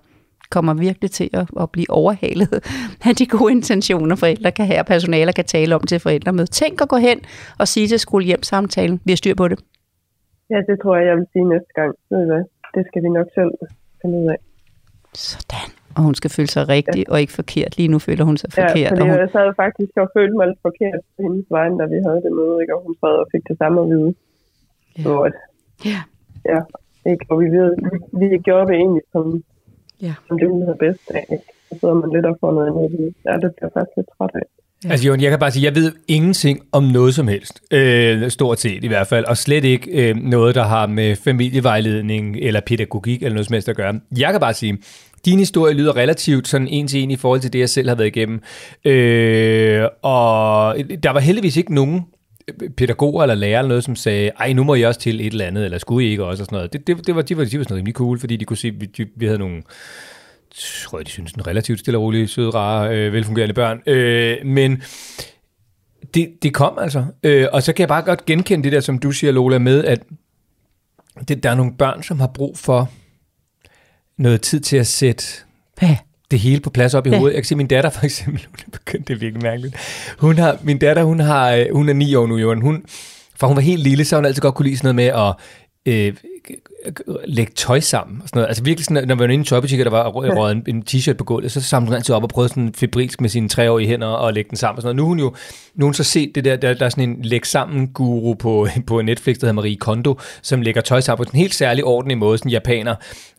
kommer virkelig til at, at blive overhalet af de gode intentioner, forældre kan have, personaler kan tale om til forældre med. Tænk at gå hen og sige til skole-hjem-samtalen, vi har styr på det. Ja, det tror jeg, jeg vil sige næste gang. Det skal vi nok selv finde ud af. Sådan og hun skal føle sig rigtig ja. og ikke forkert. Lige nu føler hun sig forkert. Ja, fordi hun... jeg sad faktisk og følte mig lidt forkert på hendes vegne, da vi havde det møde, ikke? og hun sad og fik det samme at vide. Ja. Så at, ja. ja ikke? Og vi, ved, vi gjorde det egentlig, som, ja. som det hun havde bedst af. Ikke? så sidder man lidt og får noget andet. Ja, det bliver faktisk lidt træt af. Ja. Altså Jon, jeg kan bare sige, jeg ved ingenting om noget som helst, øh, stort set i hvert fald, og slet ikke øh, noget, der har med familievejledning eller pædagogik eller noget som helst at gøre. Jeg kan bare sige, din historie lyder relativt sådan en til en i forhold til det, jeg selv har været igennem. Øh, og der var heldigvis ikke nogen øh, pædagoger eller lærere eller noget, som sagde, ej, nu må I også til et eller andet, eller skulle I ikke også, og sådan noget. Det, det, det var, de var, de var sådan rimelig cool, fordi de kunne se, vi, de, vi havde nogle, tror jeg, de synes, en relativt stille og rolig, søde, rare, øh, velfungerende børn. Øh, men det, det kom altså. Øh, og så kan jeg bare godt genkende det der, som du siger, Lola, med, at det, der er nogle børn, som har brug for noget tid til at sætte Hvad? det hele på plads op i Ja. hovedet. Jeg kan se min datter for eksempel, hun er begyndt, det er virkelig mærkeligt. Hun har, min datter, hun, har, øh, hun er ni år nu, Jorden. Hun, for hun var helt lille, så hun altid godt kunne lide sådan noget med at øh, lægge tøj sammen. Og sådan noget. Altså virkelig sådan, når man var inde i en tøjbutik, og der var røget en, en t-shirt på gulvet, så samlede hun altid op og prøvede sådan febrilsk med sine treårige hænder og lægge den sammen. Og sådan noget. Nu har hun jo nu hun så set det der, der, der er sådan en læg sammen guru på, på Netflix, der hedder Marie Kondo, som lægger tøj sammen på en helt særlig ordentlig måde, sådan japaner.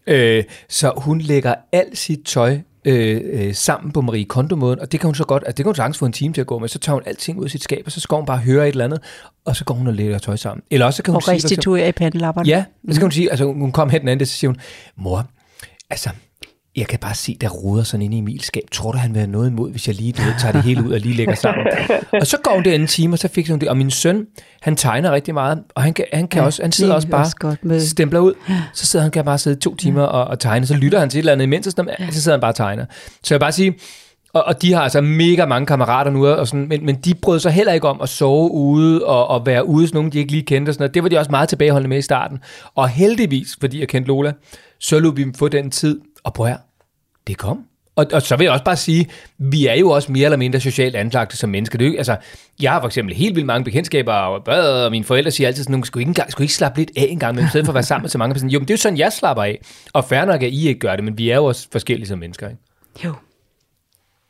Øh, så hun lægger alt sit tøj øh, øh, sammen på Marie Kondo-måden, og det kan hun så godt, altså det kan hun sagtens få en time til at gå med, så tager hun alting ud af sit skab, og så skal hun bare høre et eller andet, og så går hun og lægger tøj sammen. Eller også så kan hun Og sige, restituere i pandelapperne. Ja, så kan hun sige, altså hun kom hen den anden, så siger hun, mor, altså, jeg kan bare se, der ruder sådan inde i Emils skab. Tror du, han vil have noget imod, hvis jeg lige du ved, tager det hele ud og lige lægger sammen? og så går det anden time, og så fik hun det. Og min søn, han tegner rigtig meget, og han, kan, han, kan Ja, også, han sidder er også bare også med. stempler ud. Så sidder han kan bare sidde to timer og, og tegne, så lytter han til et eller andet imens, og sådan, så sidder han bare og tegner. Så jeg vil bare sige, og, og de har altså mega mange kammerater nu, og sådan, men, men de brød sig heller ikke om at sove ude og, og være ude hos nogen, de ikke lige kendte. Og sådan noget. Det var de også meget tilbageholdende med i starten. Og heldigvis, fordi jeg kendte Lola, så lod vi dem få den tid. Og prøv her, det kom. Og, og så vil jeg også bare sige, vi er jo også mere eller mindre socialt anlagte som mennesker. Det er jo, altså, jeg har for eksempel helt vildt mange bekendtskaber, og, og mine forældre siger altid sådan, nogle skulle ikke, engang, skulle I ikke slappe lidt af en gang, men i stedet for at være sammen med så mange. personer. jo, men det er jo sådan, jeg slapper af. Og fair nok, at I ikke gør det, men vi er jo også forskellige som mennesker. Ikke? Jo.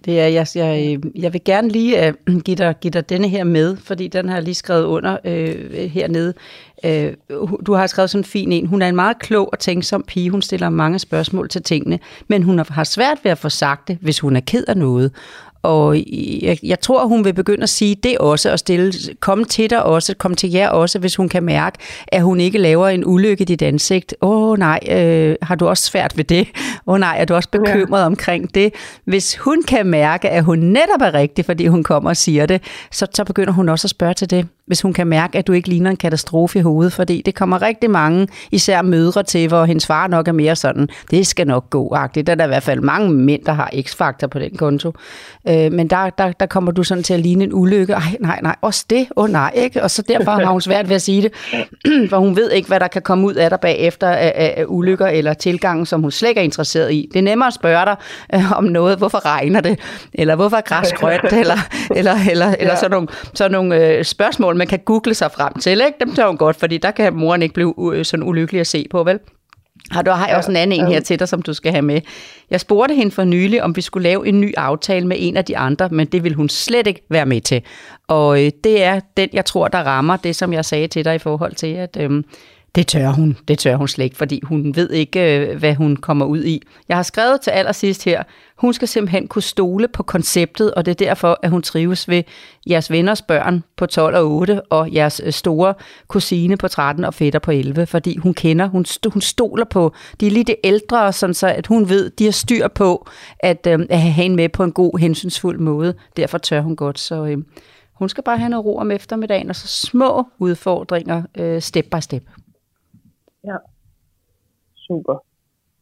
Det er, jeg, jeg, øh, jeg vil gerne lige uh, give, dig, give dig denne her med, fordi den har jeg lige skrevet under uh, hernede. Uh, du har skrevet sådan en fin en. Hun er en meget klog og tænksom pige. Hun stiller mange spørgsmål til tingene, men hun har svært ved at få sagt det, hvis hun er ked af noget. Og jeg, jeg tror, hun vil begynde at sige det også, og stille, komme til dig også, komme til jer også, hvis hun kan mærke, at hun ikke laver en ulykke i dit ansigt. Åh oh, nej, øh, har du også svært ved det? Åh oh, nej, er du også bekymret ja. omkring det? Hvis hun kan mærke, at hun netop er rigtig, fordi hun kommer og siger det, så, så begynder hun også at spørge til det. Hvis hun kan mærke, at du ikke ligner en katastrofe i hovedet, fordi det kommer rigtig mange, især mødre til, hvor hendes far nok er mere sådan, det skal nok gå-agtigt. Der er der i hvert fald mange mænd, der har x-faktor på den konto. Øh, men der, der, der kommer du sådan til at ligne en ulykke. Ej, nej, nej, også det? Åh oh, nej, ikke? Og så derfor har hun svært ved at sige det, for hun ved ikke, hvad der kan komme ud af dig bagefter af, af, af ulykker eller tilgangen, som hun slet ikke er interesseret i. Det er nemmere at spørge dig øh, om noget, hvorfor regner det, eller hvorfor er græs grønt, eller, eller, eller, ja. eller sådan nogle, sådan nogle øh, spørgsmål, man kan google sig frem til. Ikke? Dem tager hun godt, fordi der kan moren ikke blive sådan ulykkelig at se på, vel? Har du har jeg også en anden en her til dig, som du skal have med. Jeg spurgte hende for nylig, om vi skulle lave en ny aftale med en af de andre, men det vil hun slet ikke være med til. Og øh, det er den, jeg tror, der rammer det, som jeg sagde til dig i forhold til, at øh, det tør hun. Det tør hun slet ikke, fordi hun ved ikke, øh, hvad hun kommer ud i. Jeg har skrevet til allersidst her, hun skal simpelthen kunne stole på konceptet, og det er derfor, at hun trives ved jeres venners børn på 12 og 8, og jeres øh, store kusine på 13 og fætter på 11, fordi hun kender, hun, st- hun stoler på, de er lige det ældre, sådan så at hun ved, de har styr på at, øh, at have hende med på en god, hensynsfuld måde. Derfor tør hun godt, så øh, hun skal bare have noget ro om eftermiddagen, og så små udfordringer, øh, step by step. Ja. Super.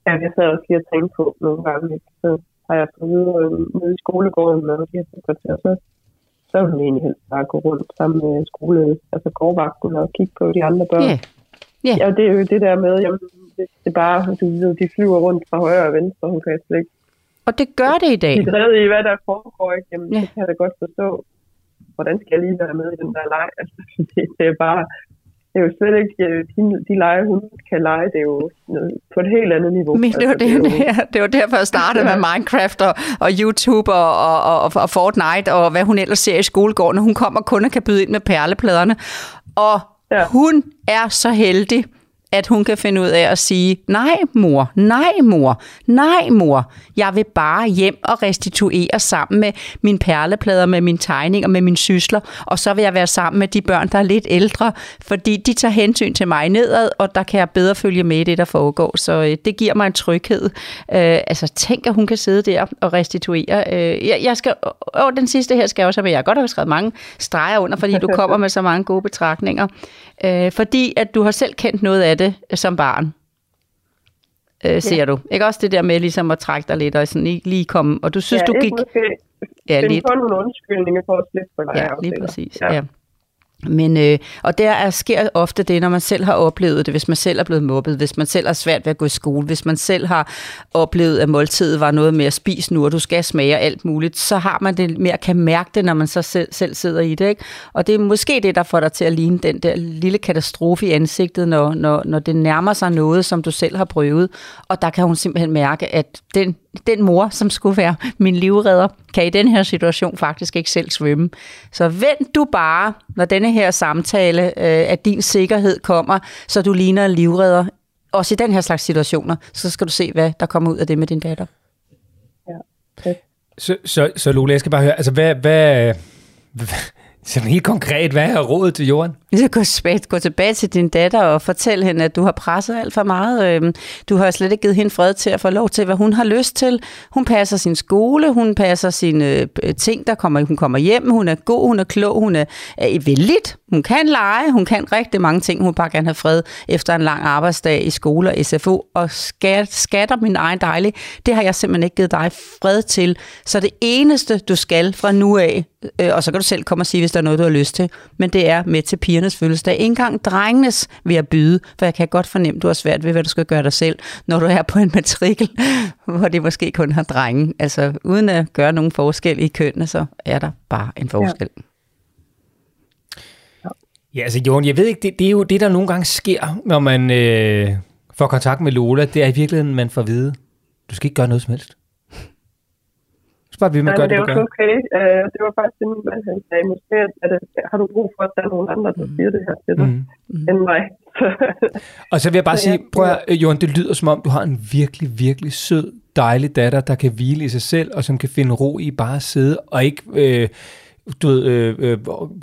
Ja, jeg sad også lige og tænkte på nogle gange, ikke? så har jeg fået videre nede i skolegården, og de har fået kvarter, så, så vil hun egentlig helst bare gå rundt sammen med skole, altså gårdvagten og kigge på de andre børn. Ja. Ja. ja, det er jo det der med, jamen, det, det er bare, du ved, de flyver rundt fra højre og venstre, hun kan slet ikke Og det gør det i dag. blive drevet i, hvad der foregår, ikke? Jamen, Ja. det kan jeg da godt forstå. Hvordan skal jeg lige være med i den der leg? Altså, det, det er bare, det er jo slet ikke, øh, de, de lege, hun kan lege, det er jo på et helt andet niveau. Men det var, Altså, det, er det, jo- det var derfor, jeg startede med Minecraft og, og YouTube og, og, og, Fortnite og hvad hun ellers ser i skolegården, hun kommer kun og kan byde ind med perlepladerne. Og ja. hun er så heldig, at hun kan finde ud af at sige, nej mor, nej mor, nej mor, jeg vil bare hjem og restituere sammen med min perleplader, med min tegning og med mine sysler, og så vil jeg være sammen med de børn, der er lidt ældre, fordi de tager hensyn til mig nedad, og der kan jeg bedre følge med i det, der foregår. Så øh, det giver mig en tryghed. Øh, altså tænk, at hun kan sidde der og restituere. Øh, jeg, jeg skal, åh, den sidste her skal jeg også have med. Jeg har godt have skrevet mange streger under, fordi du kommer med så mange gode betragtninger. Øh, fordi at du har selv kendt noget af det som barn øh, ser ja. du. Ikke også det der med ligesom at trække dig lidt og sådan lige, lige komme, og du synes, ja, du gik... Måske ja, lidt. på nogle undskyldninger for at slippe for dig. Ja, lige præcis. Ja. ja. Men, øh, og der er, sker ofte det, når man selv har oplevet det, hvis man selv er blevet mobbet, hvis man selv har svært ved at gå i skole, hvis man selv har oplevet, at måltidet var noget med at spise nu, og du skal smage alt muligt, så har man det mere kan mærke det, når man så selv, selv sidder i det. Ikke? Og det er måske det, der får dig til at ligne den der lille katastrofe i ansigtet, når, når, når det nærmer sig noget, som du selv har prøvet. Og der kan hun simpelthen mærke, at den den mor, som skulle være min livredder, kan i den her situation faktisk ikke selv svømme. Så vent du bare, når denne her samtale øh, at din sikkerhed kommer, så du ligner en livredder. Også i den her slags situationer, så skal du se, hvad der kommer ud af det med din datter. Ja. Så, så, så Lola, jeg skal bare høre, altså hvad, hvad, hvad så helt konkret, hvad er rådet til Jorden? Gå tilbage, gå tilbage til din datter og fortæl hende, at du har presset alt for meget. Øhm, du har slet ikke givet hende fred til at få lov til, hvad hun har lyst til. Hun passer sin skole, hun passer sine øh, ting, der kommer, hun kommer hjem, hun er god, hun er klog, hun er, er villigt. hun kan lege, hun kan rigtig mange ting, hun bare gerne have fred efter en lang arbejdsdag i skole og SFO, og skat, skatter min egen dejlig, det har jeg simpelthen ikke givet dig fred til. Så det eneste, du skal fra nu af, øh, og så kan du selv komme og sige, hvis der er noget, du har lyst til, men det er med til pigernes fødselsdag. Ikke engang drengenes vil jeg byde, for jeg kan godt fornemme, at du har svært ved, hvad du skal gøre dig selv, når du er på en matrikel, hvor det måske kun har drenge. Altså uden at gøre nogen forskel i kønnene, så er der bare en forskel. Ja. Ja, altså Jon, jeg ved ikke, det, det er jo det, der nogle gange sker, når man øh, får kontakt med Lola. Det er i virkeligheden, man får at vide, du skal ikke gøre noget som helst. Så bare vi med at gøre det, det, var okay. Uh, det var faktisk en mand, han sagde, måske at, at, har du brug for, at der er nogen andre, der siger det her til dig, mm. mm. end mig. og så vil jeg bare sige, prøv at, Jon, det lyder som om, du har en virkelig, virkelig sød, dejlig datter, der kan hvile i sig selv, og som kan finde ro i bare at sidde, og ikke... Øh, du ved, øh, øh,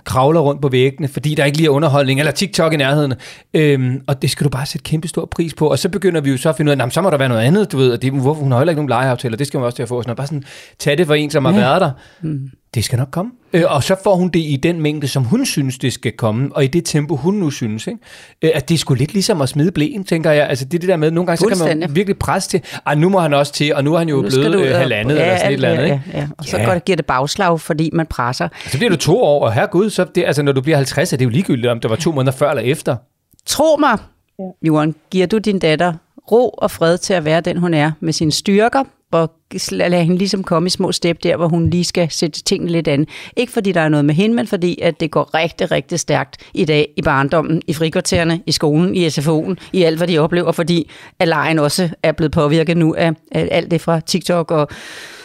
kravler rundt på væggene, fordi der ikke lige er underholdning, eller TikTok i nærheden. Øhm, og det skal du bare sætte kæmpe stor pris på. Og så begynder vi jo så at finde ud af, så må der være noget andet, du ved, og det, hvorfor hun har heller ikke nogen legeaftaler, det skal man også til at få. Sådan, bare sådan, tag det for en, som har ja. været der. Mm det skal nok komme. Øh, og så får hun det i den mængde, som hun synes, det skal komme, og i det tempo, hun nu synes. Ikke? Øh, at det er sgu lidt ligesom at smide blæen, tænker jeg. Altså det er det der med, nogle gange så kan man virkelig presse til, ah, nu må han også til, og nu er han jo blevet du, øh, halvandet ja, eller sådan et eller andet. Ikke? Ja, ja. Og så ja. går det, giver det bagslag, fordi man presser. Så bliver du to år, og herregud, så det, altså, når du bliver 50, er det jo ligegyldigt, om det var to måneder før eller efter. Tro mig, Johan, giver du din datter ro og fred til at være den, hun er, med sine styrker, og lade hende ligesom komme i små step der, hvor hun lige skal sætte tingene lidt an. Ikke fordi der er noget med hende, men fordi at det går rigtig, rigtig stærkt i dag i barndommen, i frikvartererne, i skolen, i SFO'en, i alt, hvad de oplever, fordi at lejen også er blevet påvirket nu af, af alt det fra TikTok og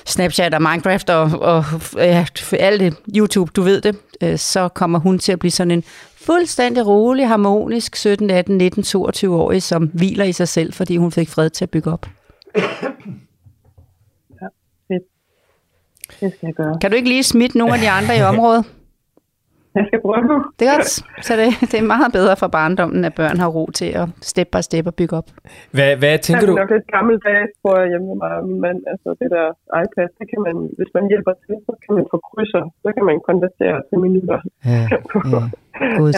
Snapchat og Minecraft og, og ja, alt det, YouTube, du ved det, øh, så kommer hun til at blive sådan en fuldstændig rolig, harmonisk 17, 18, 19, 22-årig, som hviler i sig selv, fordi hun fik fred til at bygge op. Det skal jeg gøre. Kan du ikke lige smitte nogle af de andre i området? Jeg skal prøve. Det er godt. Så det, det er meget bedre for barndommen, at børn har ro til at step by step og bygge op. Hvad, hvad tænker du? Det er nok lidt gammeldags, tror jeg, hjemme med min mand. Altså det der iPad, det kan man, hvis man hjælper til, så kan man få krydser. Så kan man konvertere til minutter. Ja, ja.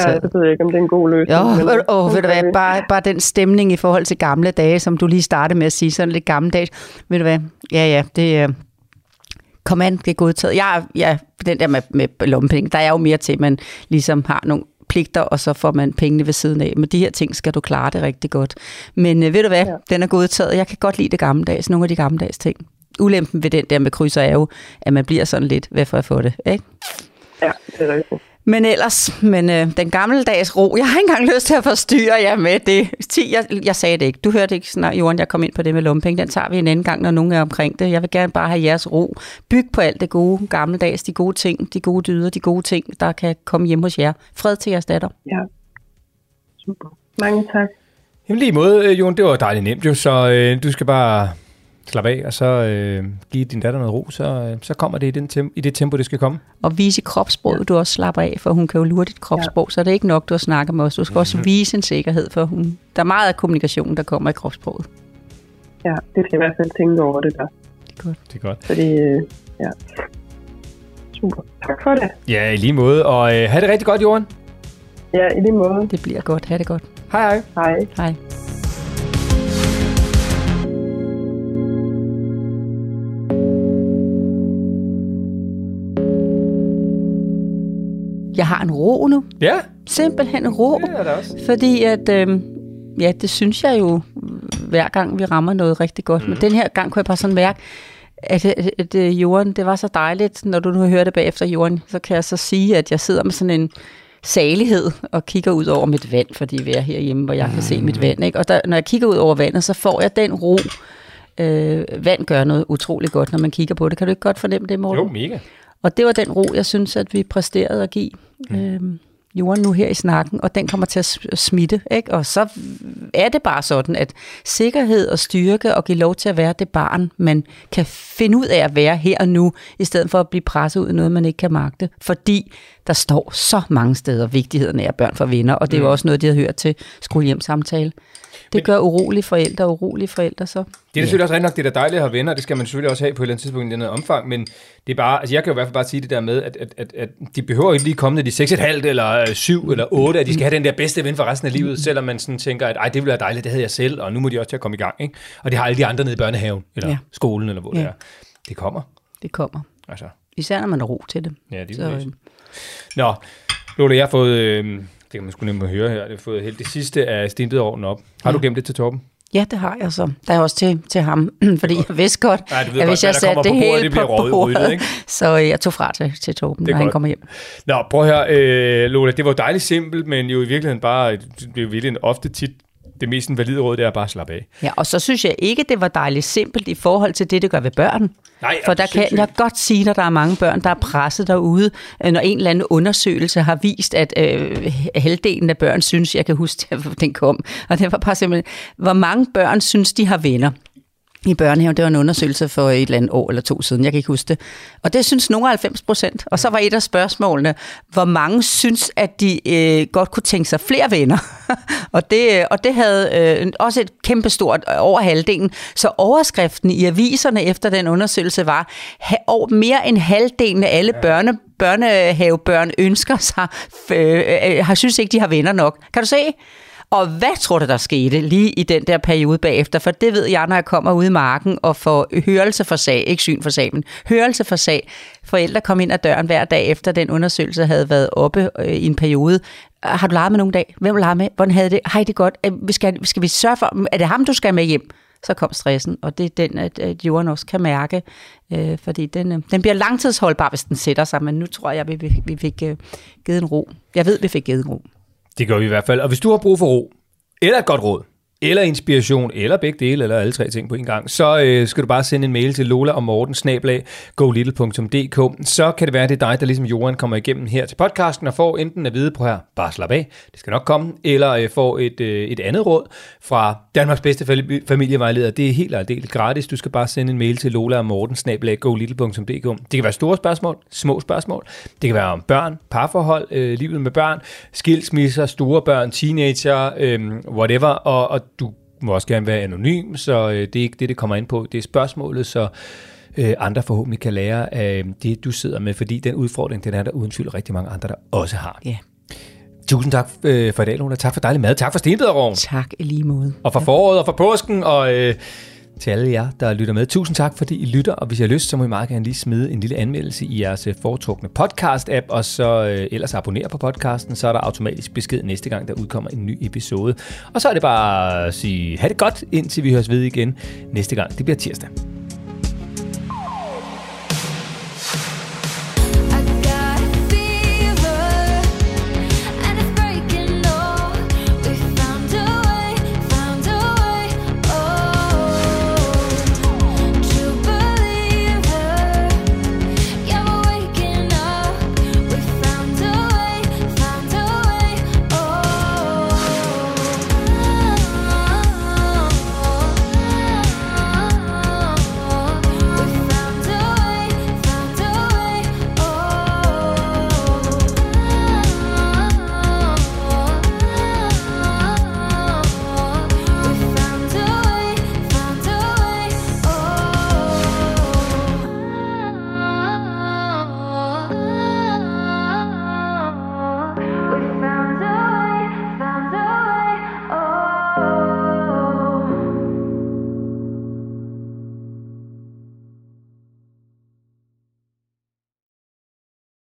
ja, det ved jeg ikke, om det er en god løsning. Jo, men, og, ved du hvad, bare, bare den stemning i forhold til gamle dage, som du lige startede med at sige, sådan lidt gammeldags. Ved du hvad, ja ja, det, command bliver godtaget. Jeg, ja, den der med, med lommepenge, der er jo mere til, at man ligesom har nogle pligter, og så får man pengene ved siden af. Men de her ting skal du klare det rigtig godt. Men øh, ved du hvad, ja. den er godtaget. Jeg kan godt lide det gammeldags, nogle af de gammeldags ting. Ulempen ved den der med krydser er jo, at man bliver sådan lidt, hvad for at få det, ikke? Ja, det er rigtigt. Men ellers, men øh, den gammeldags ro, jeg har ikke engang lyst til at forstyrre jer med det. 10, jeg, jeg sagde det ikke. Du hørte ikke snart, Johan, jeg kom ind på det med lumping. Den tager vi en anden gang, når nogen er omkring det. Jeg vil gerne bare have jeres ro. Byg på alt det gode, gammeldags, de gode ting, de gode dyder, de gode ting, der kan komme hjem hos jer. Fred til jeres datter. Ja, super. Mange tak. Jamen lige måde, øh, Jon, det var dejligt nemt jo, så øh, du skal bare slappe af, og så øh, give din datter noget ro, så, øh, så kommer det i, den tem- i det tempo, det skal komme. Og vise kropssprog, ja. du også slapper af, for hun kan jo lure dit kropssprog, ja. så det er ikke nok, du har snakket med os. Du skal mm-hmm. også vise en sikkerhed, for hun, der er meget af kommunikationen, der kommer i kropssproget. Ja, det skal jeg i hvert fald tænke over det der. Det er godt. Det er godt. Fordi, øh, ja. Super. Tak for det. Ja, i lige måde, og øh, have det rigtig godt, Jorden. Ja, i lige måde. Det bliver godt. Ha' det godt. Hej hej. Hej. Hej. Jeg har en ro nu. Ja, Simpelthen en ro. det er det også. Fordi at, øh, ja, det synes jeg jo, hver gang vi rammer noget rigtig godt. Mm. Men den her gang kunne jeg bare sådan mærke, at, at, at, at jorden, det var så dejligt, når du nu hører det bagefter jorden, så kan jeg så sige, at jeg sidder med sådan en salighed og kigger ud over mit vand, fordi vi er herhjemme, hvor jeg kan se mit vand. Ikke? Og der, når jeg kigger ud over vandet, så får jeg den ro. Øh, vand gør noget utrolig godt, når man kigger på det. Kan du ikke godt fornemme det, Morten? Jo, mega. Og det var den ro, jeg synes, at vi præsterede at give øhm, jorden nu her i snakken, og den kommer til at smitte. Ikke? Og så er det bare sådan, at sikkerhed og styrke og give lov til at være det barn, man kan finde ud af at være her og nu, i stedet for at blive presset ud i noget, man ikke kan magte. Fordi der står så mange steder vigtigheden af at børn for venner, og det er jo også noget, de har hørt til skolehjemsamtale. Det gør urolige forældre og urolige forældre så. Det er selvfølgelig også rigtig nok, det er dejligt at have venner, det skal man selvfølgelig også have på et eller andet tidspunkt i den omfang, men det er bare, altså jeg kan jo i hvert fald bare sige det der med, at, at, at, at de behøver ikke lige komme, når de er 6,5 eller 7 eller 8, at de skal have den der bedste ven for resten af livet, selvom man sådan tænker, at Ej, det ville være dejligt, det havde jeg selv, og nu må de også til at komme i gang. Ikke? Og det har alle de andre nede i børnehaven, eller Ja. ja. skolen, eller hvor ja. Ja. det er. Det kommer. Det kommer. Altså, Især når man har ro til det. ja, det er øh, så, Nå, Lotte, jeg har fået, øh, det kan man sgu nemt høre her, jeg har fået helt det sidste af ovnen op. Har du gemt det til Torben? Ja, det har jeg så. Der er også til, til ham, fordi jeg vidste godt, Ja, ved at godt, hvis jeg satte det på bordet, hele det på bordet, ryddet, ikke? så jeg tog fra til, til Torben, Det når han godt. kommer hjem. Nå, prøv høre, øh, Lola, det var dejligt simpelt, men jo i virkeligheden bare, det er jo virkelig ofte tit, det mest valide råd, det er bare at slappe af. Ja, og så synes jeg ikke, det var dejligt simpelt i forhold til det, det gør ved børn. Nej, For der kan jeg godt sige, at der er mange børn, der er presset derude, øh, når en eller anden undersøgelse har vist, at øh, halvdelen af børn synes, jeg kan huske, at den kom, og det var bare simpelthen, hvor mange børn synes, de har venner i børnehaven. Det var en undersøgelse for et eller andet år eller to siden, jeg kan ikke huske det. Og det synes nogle 90 procent. Og så var et af spørgsmålene, hvor mange synes, at de øh, godt kunne tænke sig flere venner. og, det, øh, og det havde øh, også et kæmpestort øh, over halvdelen. Så overskriften i aviserne efter den undersøgelse var, over mere end halvdelen af alle børne, børnehavebørn ønsker sig, øh, øh, har synes ikke, de har venner nok. Kan du se? Og hvad tror du, der skete lige i den der periode bagefter? For det ved jeg, når jeg kommer ud i marken og får hørelse for sag, ikke syn for sag, men hørelse for sag. Forældre kom ind ad døren hver dag efter den undersøgelse havde været oppe øh, i en periode. Øh, har du leget med nogen dag? Hvem leger med? Hvordan havde det? Hej, det er godt. Øh, Skal, skal vi sørge for, er det ham, du skal med hjem? Så kom stressen, og det er den, at, at jorden også kan mærke, øh, fordi den, øh, den bliver langtidsholdbar, hvis den sætter sig, men nu tror jeg, vi, vi, vi fik øh, givet en ro. Jeg ved, vi fik givet en ro. Det gør vi i hvert fald. Og hvis du har brug for ro, eller et godt råd, eller inspiration, eller begge dele, eller alle tre ting på en gang, så øh, skal du bare sende en mail til Lola og Morten, snablag, golittle.dk. Så kan det være, at det er dig, der ligesom Johan kommer igennem her til podcasten, og får enten at vide på her, bare slap af, det skal nok komme, eller øh, får et, øh, et andet råd fra Danmarks bedste familievejleder. Det er helt og aldeles gratis. Du skal bare sende en mail til Lola og Morten, snablag, golittle.dk. Det kan være store spørgsmål, små spørgsmål. Det kan være om børn, parforhold, øh, livet med børn, skilsmisser, store børn, teenager, øh, whatever, og, og må også gerne være anonym, så øh, det er ikke det, det kommer ind på. Det er spørgsmålet, så øh, andre forhåbentlig kan lære af det, du sidder med, fordi den udfordring, den er der uden tvivl rigtig mange andre, der også har. Ja. Tusind tak øh, for i dag, Lola. Tak for dejlig mad. Tak for stenbederroven. Tak i lige måde. Og for foråret og for påsken, og øh, til alle jer, der lytter med. Tusind tak, fordi I lytter, og hvis I har lyst, så må I meget gerne lige smide en lille anmeldelse i jeres øh, foretrukne podcast-app, og så øh, ellers abonnere på podcasten, så er der automatisk besked næste gang, der udkommer en ny episode. Og så er det bare at sige, ha' det godt, indtil vi høres ved igen næste gang. Det bliver tirsdag.